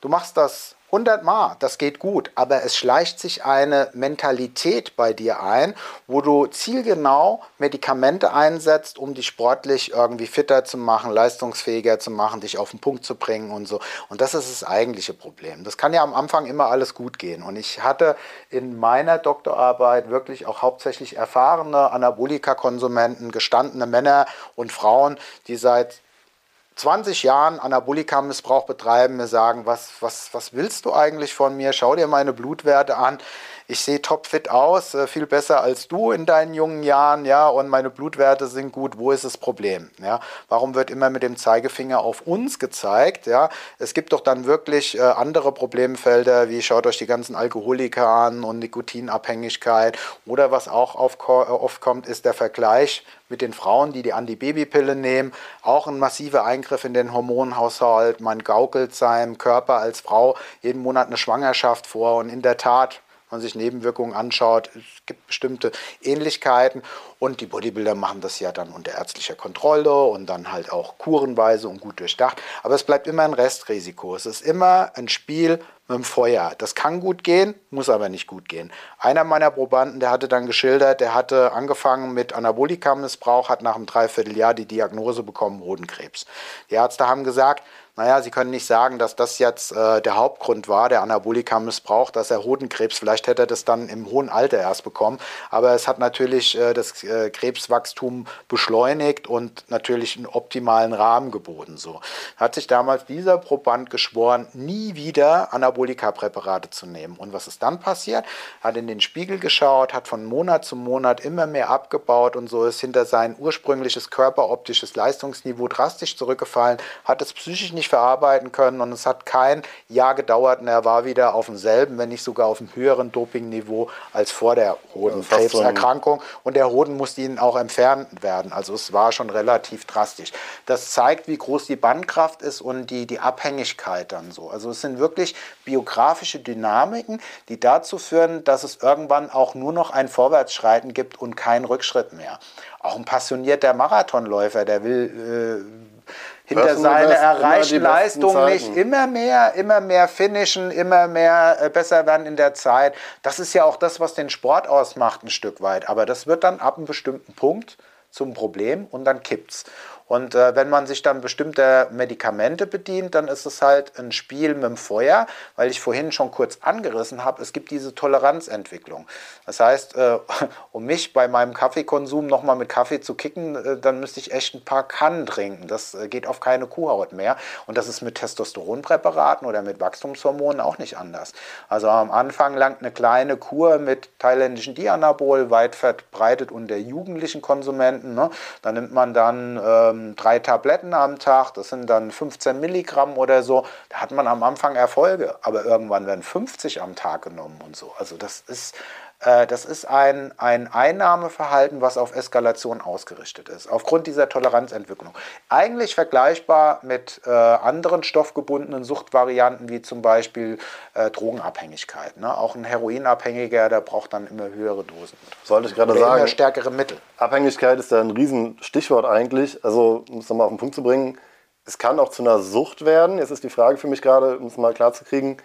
du machst das 100 Mal, das geht gut, aber es schleicht sich eine Mentalität bei dir ein, wo du zielgenau Medikamente einsetzt, um dich sportlich irgendwie fitter zu machen, leistungsfähiger zu machen, dich auf den Punkt zu bringen und so. Und das ist das eigentliche Problem. Das kann ja am Anfang immer alles gut gehen. Und ich hatte in meiner Doktorarbeit wirklich auch hauptsächlich erfahrene Anabolika-Konsumenten, gestandene Männer und Frauen, die seit 20 Jahren Anabolika-Missbrauch betreiben, mir sagen, was, was, was willst du eigentlich von mir? Schau dir meine Blutwerte an ich sehe topfit aus, äh, viel besser als du in deinen jungen Jahren, ja, und meine Blutwerte sind gut. Wo ist das Problem? Ja, warum wird immer mit dem Zeigefinger auf uns gezeigt? Ja, es gibt doch dann wirklich äh, andere Problemfelder, wie schaut euch die ganzen Alkoholiker an und Nikotinabhängigkeit oder was auch oft kommt, ist der Vergleich mit den Frauen, die die Antibabypille nehmen, auch ein massiver Eingriff in den Hormonhaushalt. Man gaukelt seinem Körper als Frau jeden Monat eine Schwangerschaft vor und in der Tat man sich Nebenwirkungen anschaut, es gibt bestimmte Ähnlichkeiten und die Bodybuilder machen das ja dann unter ärztlicher Kontrolle und dann halt auch kurenweise und gut durchdacht. Aber es bleibt immer ein Restrisiko. Es ist immer ein Spiel mit dem Feuer. Das kann gut gehen, muss aber nicht gut gehen. Einer meiner Probanden, der hatte dann geschildert, der hatte angefangen mit Anabolika-Missbrauch, hat nach einem Dreivierteljahr die Diagnose bekommen, Hodenkrebs. Die Ärzte haben gesagt, naja, Sie können nicht sagen, dass das jetzt äh, der Hauptgrund war, der Anabolika-Missbrauch, dass er Hodenkrebs, vielleicht hätte er das dann im hohen Alter erst bekommen, aber es hat natürlich äh, das äh, Krebswachstum beschleunigt und natürlich einen optimalen Rahmen geboten. So hat sich damals dieser Proband geschworen, nie wieder Anabolika-Präparate zu nehmen. Und was ist dann passiert? Hat in den Spiegel geschaut, hat von Monat zu Monat immer mehr abgebaut und so ist hinter sein ursprüngliches körperoptisches Leistungsniveau drastisch zurückgefallen, hat es psychisch nicht verarbeiten können und es hat kein Jahr gedauert und er war wieder auf demselben, wenn nicht sogar auf einem höheren Dopingniveau als vor der Hodenkrebserkrankung und der Hoden musste ihnen auch entfernt werden. Also es war schon relativ drastisch. Das zeigt, wie groß die Bandkraft ist und die, die Abhängigkeit dann so. Also es sind wirklich biografische Dynamiken, die dazu führen, dass es irgendwann auch nur noch ein Vorwärtsschreiten gibt und keinen Rückschritt mehr. Auch ein passionierter Marathonläufer, der will äh, hinter seiner erreichten Leistung nicht immer mehr, immer mehr finishen, immer mehr äh, besser werden in der Zeit. Das ist ja auch das, was den Sport ausmacht, ein Stück weit. Aber das wird dann ab einem bestimmten Punkt zum Problem und dann kippt's. Und äh, wenn man sich dann bestimmter Medikamente bedient, dann ist es halt ein Spiel mit dem Feuer, weil ich vorhin schon kurz angerissen habe, es gibt diese Toleranzentwicklung. Das heißt, äh, um mich bei meinem Kaffeekonsum nochmal mit Kaffee zu kicken, äh, dann müsste ich echt ein paar Kannen trinken. Das äh, geht auf keine Kuhhaut mehr. Und das ist mit Testosteronpräparaten oder mit Wachstumshormonen auch nicht anders. Also am Anfang langt eine kleine Kur mit thailändischen Dianabol, weit verbreitet unter jugendlichen Konsumenten. Ne? Da nimmt man dann ähm, ähm, drei Tabletten am Tag, das sind dann 15 Milligramm oder so, da hat man am Anfang Erfolge, aber irgendwann werden 50 am Tag genommen und so. Also das ist, das ist ein, ein Einnahmeverhalten, was auf Eskalation ausgerichtet ist, aufgrund dieser Toleranzentwicklung. Eigentlich vergleichbar mit äh, anderen stoffgebundenen Suchtvarianten, wie zum Beispiel äh, Drogenabhängigkeit. Ne? Auch ein Heroinabhängiger, der braucht dann immer höhere Dosen. Sollte ich gerade sagen. Immer stärkere Mittel. Abhängigkeit ist da ein Riesenstichwort eigentlich. Also, um es nochmal auf den Punkt zu bringen, es kann auch zu einer Sucht werden. Jetzt ist die Frage für mich gerade, um es mal klar zu kriegen,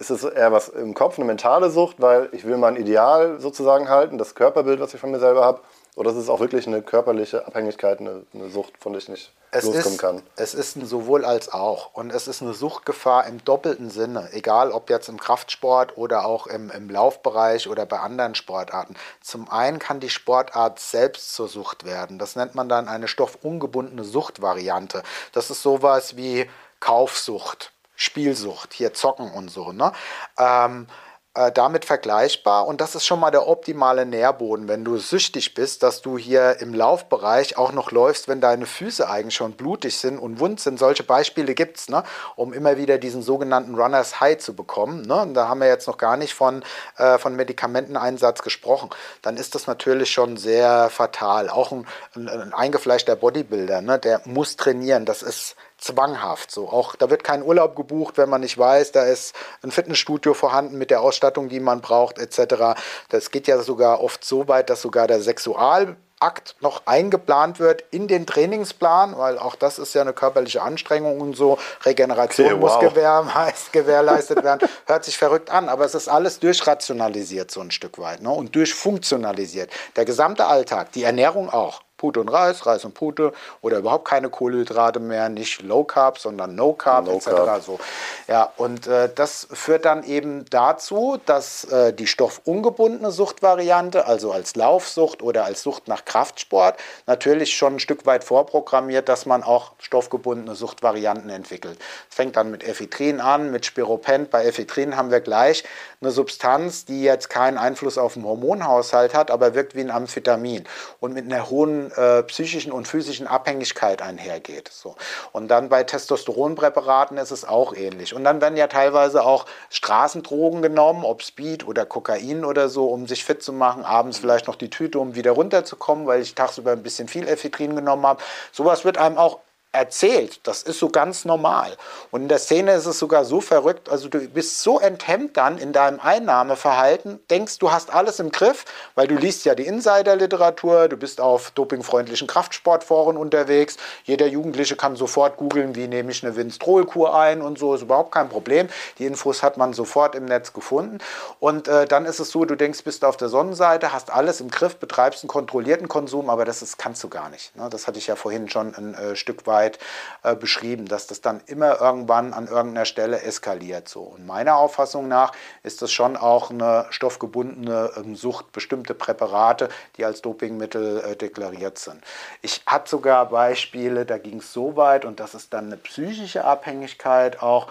ist es eher was im Kopf, eine mentale Sucht, weil ich will mein Ideal sozusagen halten, das Körperbild, was ich von mir selber habe? Oder ist es auch wirklich eine körperliche Abhängigkeit, eine, eine Sucht, von der ich nicht es loskommen ist, kann? Es ist sowohl als auch. Und es ist eine Suchtgefahr im doppelten Sinne, egal ob jetzt im Kraftsport oder auch im, im Laufbereich oder bei anderen Sportarten. Zum einen kann die Sportart selbst zur Sucht werden. Das nennt man dann eine stoffungebundene Suchtvariante. Das ist sowas wie Kaufsucht. Spielsucht, hier zocken und so. Ne? Ähm, äh, damit vergleichbar und das ist schon mal der optimale Nährboden, wenn du süchtig bist, dass du hier im Laufbereich auch noch läufst, wenn deine Füße eigentlich schon blutig sind und wund sind. Solche Beispiele gibt es, ne? um immer wieder diesen sogenannten Runners High zu bekommen. Ne? Und da haben wir jetzt noch gar nicht von, äh, von Medikamenteneinsatz gesprochen. Dann ist das natürlich schon sehr fatal. Auch ein, ein, ein eingefleischter Bodybuilder, ne? der muss trainieren. Das ist zwanghaft. So auch da wird kein Urlaub gebucht, wenn man nicht weiß, da ist ein Fitnessstudio vorhanden mit der Ausstattung, die man braucht, etc. Das geht ja sogar oft so weit, dass sogar der Sexual Akt noch eingeplant wird in den Trainingsplan, weil auch das ist ja eine körperliche Anstrengung und so. Regeneration okay, wow. muss gewähr, gewährleistet werden. Hört sich verrückt an, aber es ist alles durchrationalisiert so ein Stück weit ne? und durchfunktionalisiert. Der gesamte Alltag, die Ernährung auch. Pute und Reis, Reis und Pute oder überhaupt keine Kohlenhydrate mehr, nicht Low Carb, sondern No Carb no etc. Carb. So. Ja, und äh, das führt dann eben dazu, dass äh, die stoffungebundene Suchtvariante, also als Laufsucht oder als Sucht nach Kraftsport, natürlich schon ein Stück weit vorprogrammiert, dass man auch stoffgebundene Suchtvarianten entwickelt. Es fängt dann mit Ephedrin an, mit Spiropent. Bei Ephedrin haben wir gleich eine Substanz, die jetzt keinen Einfluss auf den Hormonhaushalt hat, aber wirkt wie ein Amphetamin und mit einer hohen äh, psychischen und physischen Abhängigkeit einhergeht. So. Und dann bei Testosteronpräparaten ist es auch ähnlich. Und dann werden ja teilweise auch Straßendrogen genommen, ob Speed oder Kokain oder so, um sich fit zu machen, abends vielleicht noch die Tüte, um wieder runterzukommen, weil ich tagsüber ein bisschen viel Ephedrin genommen habe. Sowas wird einem auch erzählt. Das ist so ganz normal. Und in der Szene ist es sogar so verrückt, also du bist so enthemmt dann in deinem Einnahmeverhalten, denkst, du hast alles im Griff, weil du liest ja die Insider-Literatur, du bist auf dopingfreundlichen Kraftsportforen unterwegs. Jeder Jugendliche kann sofort googeln, wie nehme ich eine Winstrol-Kur ein und so, ist überhaupt kein Problem. Die Infos hat man sofort im Netz gefunden. Und äh, dann ist es so, du denkst, bist auf der Sonnenseite, hast alles im Griff, betreibst einen kontrollierten Konsum, aber das ist, kannst du gar nicht. Ne? Das hatte ich ja vorhin schon ein äh, Stück weit Zeit äh, beschrieben, dass das dann immer irgendwann an irgendeiner Stelle eskaliert. So. Und meiner Auffassung nach ist das schon auch eine stoffgebundene ähm, Sucht, bestimmte Präparate, die als Dopingmittel äh, deklariert sind. Ich hatte sogar Beispiele, da ging es so weit, und das ist dann eine psychische Abhängigkeit auch,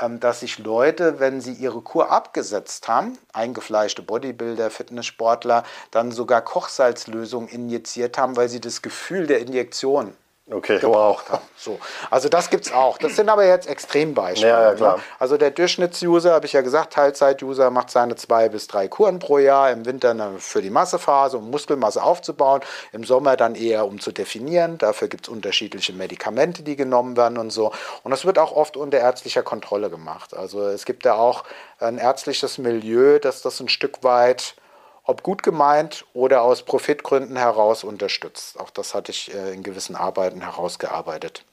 ähm, dass sich Leute, wenn sie ihre Kur abgesetzt haben, eingefleischte Bodybuilder, Fitnesssportler, dann sogar Kochsalzlösungen injiziert haben, weil sie das Gefühl der Injektion okay, wow. haben. So. Also das gibt es auch. Das sind aber jetzt Extrembeispiele. Ja, ja, klar. Ne? Also der Durchschnittsuser, habe ich ja gesagt, Teilzeituser macht seine zwei bis drei Kuren pro Jahr. Im Winter für die Massephase, um Muskelmasse aufzubauen. Im Sommer dann eher, um zu definieren. Dafür gibt es unterschiedliche Medikamente, die genommen werden und so. Und das wird auch oft unter ärztlicher Kontrolle gemacht. Also es gibt ja auch ein ärztliches Milieu, das das ein Stück weit ob gut gemeint oder aus Profitgründen heraus unterstützt. Auch das hatte ich äh, in gewissen Arbeiten herausgearbeitet.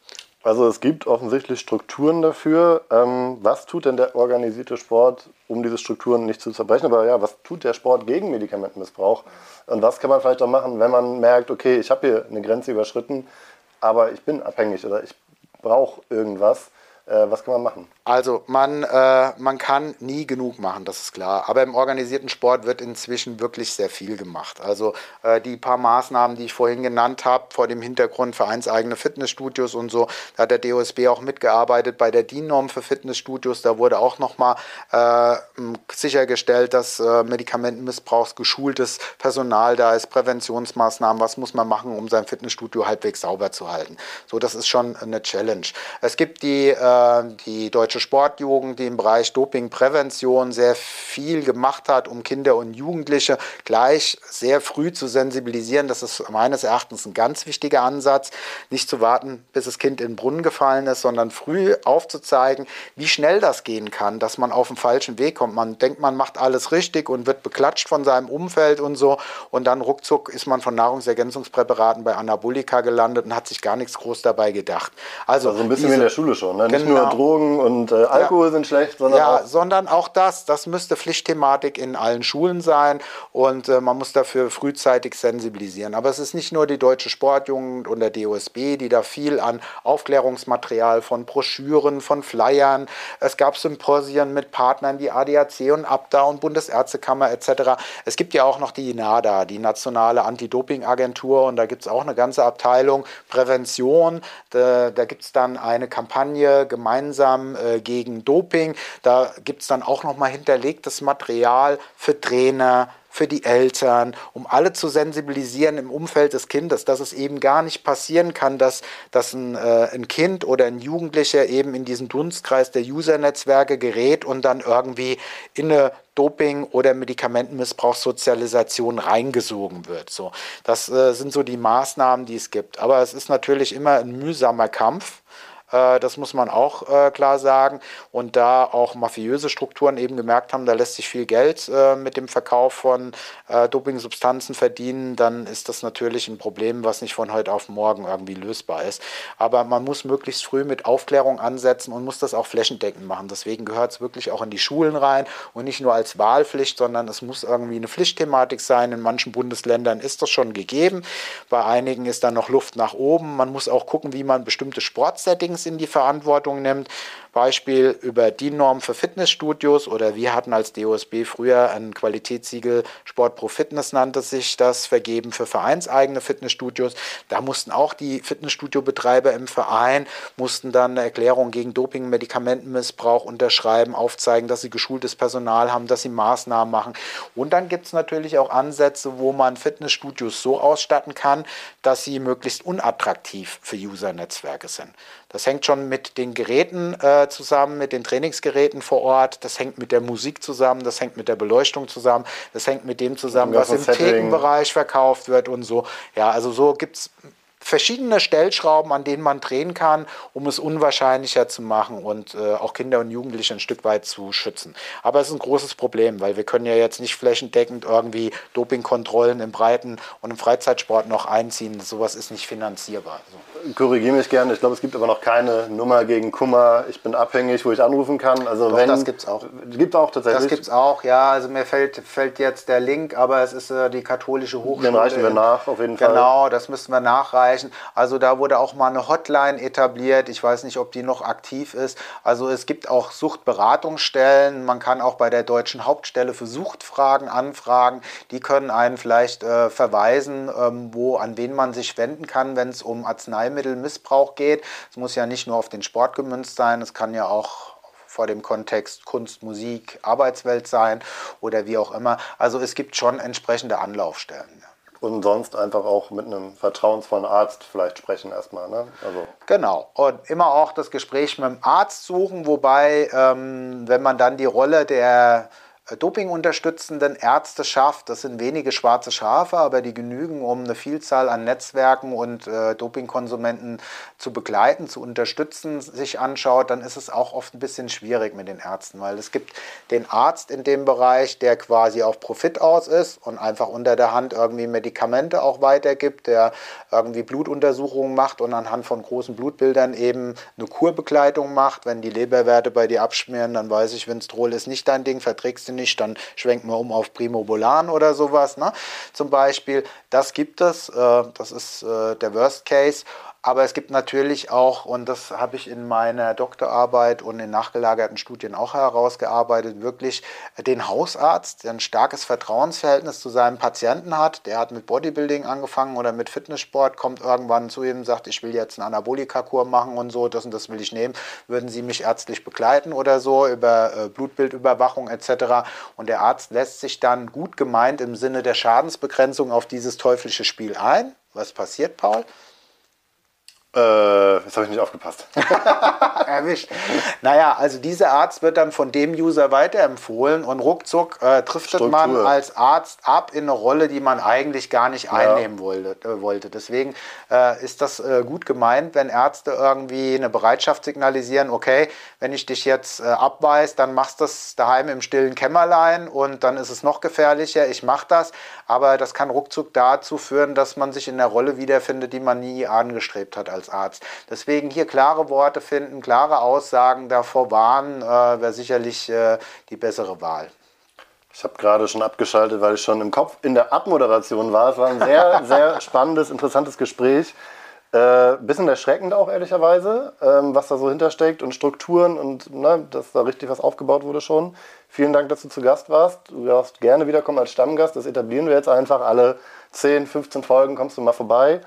Also es gibt offensichtlich Strukturen dafür. Ähm, was tut denn der organisierte Sport, um diese Strukturen nicht zu zerbrechen? Aber ja, was tut der Sport gegen Medikamentenmissbrauch? Und was kann man vielleicht auch machen, wenn man merkt, okay, ich habe hier eine Grenze überschritten, aber ich bin abhängig oder ich brauche irgendwas. Äh, was kann man machen? Also man, äh, man kann nie genug machen, das ist klar. Aber im organisierten Sport wird inzwischen wirklich sehr viel gemacht. Also äh, die paar Maßnahmen, die ich vorhin genannt habe, vor dem Hintergrund vereinseigene Fitnessstudios und so, da hat der DOSB auch mitgearbeitet bei der DIN-Norm für Fitnessstudios. Da wurde auch nochmal äh, sichergestellt, dass äh, Medikamentenmissbrauchs geschultes Personal da ist, Präventionsmaßnahmen, was muss man machen, um sein Fitnessstudio halbwegs sauber zu halten. So, das ist schon eine Challenge. Es gibt die äh, die Deutsche Sportjugend, die im Bereich Dopingprävention sehr viel gemacht hat, um Kinder und Jugendliche gleich sehr früh zu sensibilisieren. Das ist meines Erachtens ein ganz wichtiger Ansatz. Nicht zu warten, bis das Kind in den Brunnen gefallen ist, sondern früh aufzuzeigen, wie schnell das gehen kann, dass man auf den falschen Weg kommt. Man denkt, man macht alles richtig und wird beklatscht von seinem Umfeld und so. Und dann ruckzuck ist man von Nahrungsergänzungspräparaten bei Anabolika gelandet und hat sich gar nichts groß dabei gedacht. Also, also ein bisschen wie in der Schule schon. Ne? Nicht nur genau. Drogen und äh, Alkohol ja. sind schlecht, sondern ja, auch sondern auch das. Das müsste Pflichtthematik in allen Schulen sein und äh, man muss dafür frühzeitig sensibilisieren. Aber es ist nicht nur die Deutsche Sportjugend und der DOSB, die da viel an Aufklärungsmaterial von Broschüren, von Flyern. Es gab Symposien mit Partnern wie ADAC und ABDA und Bundesärztekammer etc. Es gibt ja auch noch die NADA, die Nationale Anti-Doping-Agentur und da gibt es auch eine ganze Abteilung Prävention. Da, da gibt es dann eine Kampagne gemeinsam äh, gegen Doping. Da gibt es dann auch nochmal hinterlegtes Material für Trainer, für die Eltern, um alle zu sensibilisieren im Umfeld des Kindes, dass es eben gar nicht passieren kann, dass, dass ein, äh, ein Kind oder ein Jugendlicher eben in diesen Dunstkreis der User-Netzwerke gerät und dann irgendwie in eine Doping- oder Medikamentenmissbrauchssozialisation reingesogen wird. So, das äh, sind so die Maßnahmen, die es gibt. Aber es ist natürlich immer ein mühsamer Kampf das muss man auch äh, klar sagen. Und da auch mafiöse Strukturen eben gemerkt haben, da lässt sich viel Geld äh, mit dem Verkauf von Dopingsubstanzen verdienen, dann ist das natürlich ein Problem, was nicht von heute auf morgen irgendwie lösbar ist. Aber man muss möglichst früh mit Aufklärung ansetzen und muss das auch flächendeckend machen. Deswegen gehört es wirklich auch in die Schulen rein und nicht nur als Wahlpflicht, sondern es muss irgendwie eine Pflichtthematik sein. In manchen Bundesländern ist das schon gegeben. Bei einigen ist da noch Luft nach oben. Man muss auch gucken, wie man bestimmte Sportsettings Trainings in die Verantwortung nimmt. Beispiel über die Norm für Fitnessstudios oder wir hatten als DOSB früher ein Qualitätssiegel Sport Pro Fitness nannte sich das, vergeben für vereinseigene Fitnessstudios. Da mussten auch die Fitnessstudiobetreiber im Verein, mussten dann eine Erklärung gegen Doping, Medikamentenmissbrauch unterschreiben, aufzeigen, dass sie geschultes Personal haben, dass sie Maßnahmen machen. Und dann gibt es natürlich auch Ansätze, wo man Fitnessstudios so ausstatten kann, dass sie möglichst unattraktiv für User-Netzwerke sind. Das hängt schon mit den Geräten äh, zusammen, mit den Trainingsgeräten vor Ort, das hängt mit der Musik zusammen, das hängt mit der Beleuchtung zusammen, das hängt mit dem zusammen, was im Thekenbereich verkauft wird und so. Ja, also so gibt es verschiedene Stellschrauben, an denen man drehen kann, um es unwahrscheinlicher zu machen und äh, auch Kinder und Jugendliche ein Stück weit zu schützen. Aber es ist ein großes Problem, weil wir können ja jetzt nicht flächendeckend irgendwie Dopingkontrollen im Breiten- und im Freizeitsport noch einziehen. Sowas ist nicht finanzierbar. So. Korrigiere mich gerne. Ich glaube, es gibt aber noch keine Nummer gegen Kummer. Ich bin abhängig, wo ich anrufen kann. Also Doch, wenn, das gibt es auch. Gibt auch tatsächlich. Das gibt es auch, ja. Also mir fällt, fällt jetzt der Link, aber es ist äh, die katholische Hochschule. Den reichen wir nach, auf jeden Fall. Genau, das müssen wir nachreichen erreichen. Also da wurde auch mal eine Hotline etabliert. Ich weiß nicht, ob die noch aktiv ist. Also es gibt auch Suchtberatungsstellen. Man kann auch bei der deutschen Hauptstelle für Suchtfragen anfragen. Die können einen vielleicht äh, verweisen, ähm, wo an wen man sich wenden kann, wenn es um Arzneimittelmissbrauch geht. Es muss ja nicht nur auf den Sport gemünzt sein. Es kann ja auch vor dem Kontext Kunst, Musik, Arbeitswelt sein oder wie auch immer. Also es gibt schon entsprechende Anlaufstellen. Und sonst einfach auch mit einem vertrauensvollen Arzt vielleicht sprechen erstmal. Ne? Also. Genau. Und immer auch das Gespräch mit dem Arzt suchen, wobei, ähm, wenn man dann die Rolle der dopingunterstützenden Ärzte schafft. Das sind wenige schwarze Schafe, aber die genügen, um eine Vielzahl an Netzwerken und äh, Dopingkonsumenten zu begleiten, zu unterstützen, sich anschaut, dann ist es auch oft ein bisschen schwierig mit den Ärzten, weil es gibt den Arzt in dem Bereich, der quasi auf Profit aus ist und einfach unter der Hand irgendwie Medikamente auch weitergibt, der irgendwie Blutuntersuchungen macht und anhand von großen Blutbildern eben eine Kurbegleitung macht. Wenn die Leberwerte bei dir abschmieren, dann weiß ich, Winstrol ist nicht dein Ding, verträgst du nicht, dann schwenken wir um auf Primobolan oder sowas. Ne? Zum Beispiel, das gibt es, äh, das ist äh, der Worst Case. Aber es gibt natürlich auch, und das habe ich in meiner Doktorarbeit und in nachgelagerten Studien auch herausgearbeitet, wirklich den Hausarzt, der ein starkes Vertrauensverhältnis zu seinem Patienten hat. Der hat mit Bodybuilding angefangen oder mit Fitnesssport, kommt irgendwann zu ihm und sagt, ich will jetzt eine Anabolikakur machen und so, das und das will ich nehmen. Würden Sie mich ärztlich begleiten oder so über äh, Blutbildüberwachung etc. Und der Arzt lässt sich dann gut gemeint im Sinne der Schadensbegrenzung auf dieses teuflische Spiel ein. Was passiert, Paul? Äh, jetzt habe ich nicht aufgepasst. Erwischt. Naja, also dieser Arzt wird dann von dem User weiterempfohlen und ruckzuck äh, driftet Struktur. man als Arzt ab in eine Rolle, die man eigentlich gar nicht ja. einnehmen wollte, äh, wollte. Deswegen äh, ist das äh, gut gemeint, wenn Ärzte irgendwie eine Bereitschaft signalisieren, okay, wenn ich dich jetzt äh, abweise, dann machst du das daheim im stillen Kämmerlein und dann ist es noch gefährlicher, ich mache das. Aber das kann ruckzuck dazu führen, dass man sich in der Rolle wiederfindet, die man nie angestrebt hat als Arzt. Deswegen hier klare Worte finden, klare Aussagen davor warnen, äh, wäre sicherlich äh, die bessere Wahl. Ich habe gerade schon abgeschaltet, weil ich schon im Kopf in der Abmoderation war. Es war ein sehr, sehr spannendes, interessantes Gespräch. Äh, bisschen erschreckend auch, ehrlicherweise, ähm, was da so hintersteckt und Strukturen und ne, dass da richtig was aufgebaut wurde schon. Vielen Dank, dass du zu Gast warst. Du darfst gerne wiederkommen als Stammgast. Das etablieren wir jetzt einfach. Alle 10, 15 Folgen kommst du mal vorbei.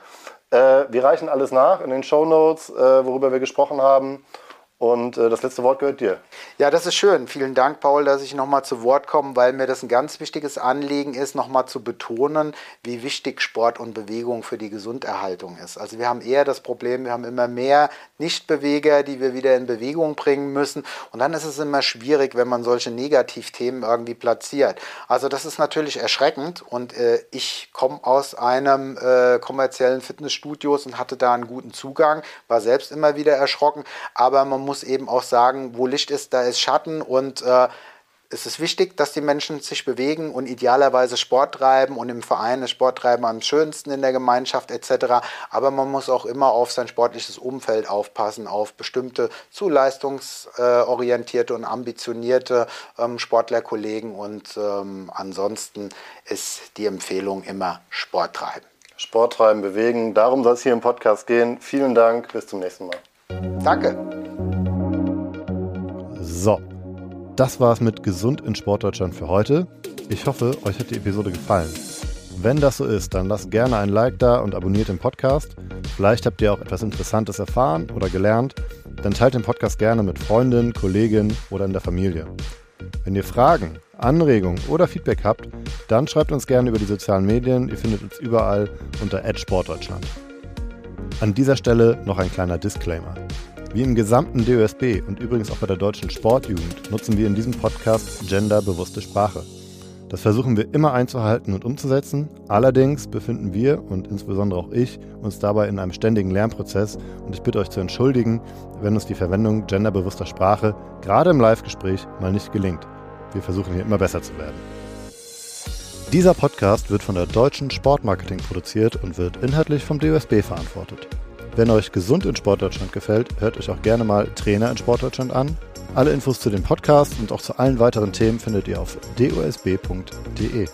Äh, wir reichen alles nach in den Show Notes, äh, worüber wir gesprochen haben. Und äh, das letzte Wort gehört dir. Ja, das ist schön. Vielen Dank, Paul, dass ich nochmal zu Wort komme, weil mir das ein ganz wichtiges Anliegen ist, nochmal zu betonen, wie wichtig Sport und Bewegung für die Gesunderhaltung ist. Also wir haben eher das Problem, wir haben immer mehr Nichtbeweger, die wir wieder in Bewegung bringen müssen. Und dann ist es immer schwierig, wenn man solche Negativthemen irgendwie platziert. Also das ist natürlich erschreckend. Und äh, ich komme aus einem äh, kommerziellen Fitnessstudio und hatte da einen guten Zugang, war selbst immer wieder erschrocken. Aber man muss muss eben auch sagen, wo Licht ist, da ist Schatten und äh, es ist wichtig, dass die Menschen sich bewegen und idealerweise Sport treiben und im Verein ist Sport treiben am schönsten in der Gemeinschaft etc. Aber man muss auch immer auf sein sportliches Umfeld aufpassen, auf bestimmte zu leistungsorientierte und ambitionierte ähm, Sportlerkollegen und ähm, ansonsten ist die Empfehlung immer Sport treiben. Sport treiben, bewegen, darum soll es hier im Podcast gehen. Vielen Dank, bis zum nächsten Mal. Danke. Das war's mit Gesund in Sportdeutschland für heute. Ich hoffe, euch hat die Episode gefallen. Wenn das so ist, dann lasst gerne ein Like da und abonniert den Podcast. Vielleicht habt ihr auch etwas Interessantes erfahren oder gelernt. Dann teilt den Podcast gerne mit Freundinnen, Kolleginnen oder in der Familie. Wenn ihr Fragen, Anregungen oder Feedback habt, dann schreibt uns gerne über die sozialen Medien. Ihr findet uns überall unter Sportdeutschland. An dieser Stelle noch ein kleiner Disclaimer. Wie im gesamten DOSB und übrigens auch bei der deutschen Sportjugend nutzen wir in diesem Podcast genderbewusste Sprache. Das versuchen wir immer einzuhalten und umzusetzen. Allerdings befinden wir und insbesondere auch ich uns dabei in einem ständigen Lernprozess und ich bitte euch zu entschuldigen, wenn uns die Verwendung genderbewusster Sprache gerade im Live-Gespräch mal nicht gelingt. Wir versuchen hier immer besser zu werden. Dieser Podcast wird von der Deutschen Sportmarketing produziert und wird inhaltlich vom DOSB verantwortet. Wenn euch Gesund in Sportdeutschland gefällt, hört euch auch gerne mal Trainer in Sportdeutschland an. Alle Infos zu dem Podcast und auch zu allen weiteren Themen findet ihr auf dosb.de.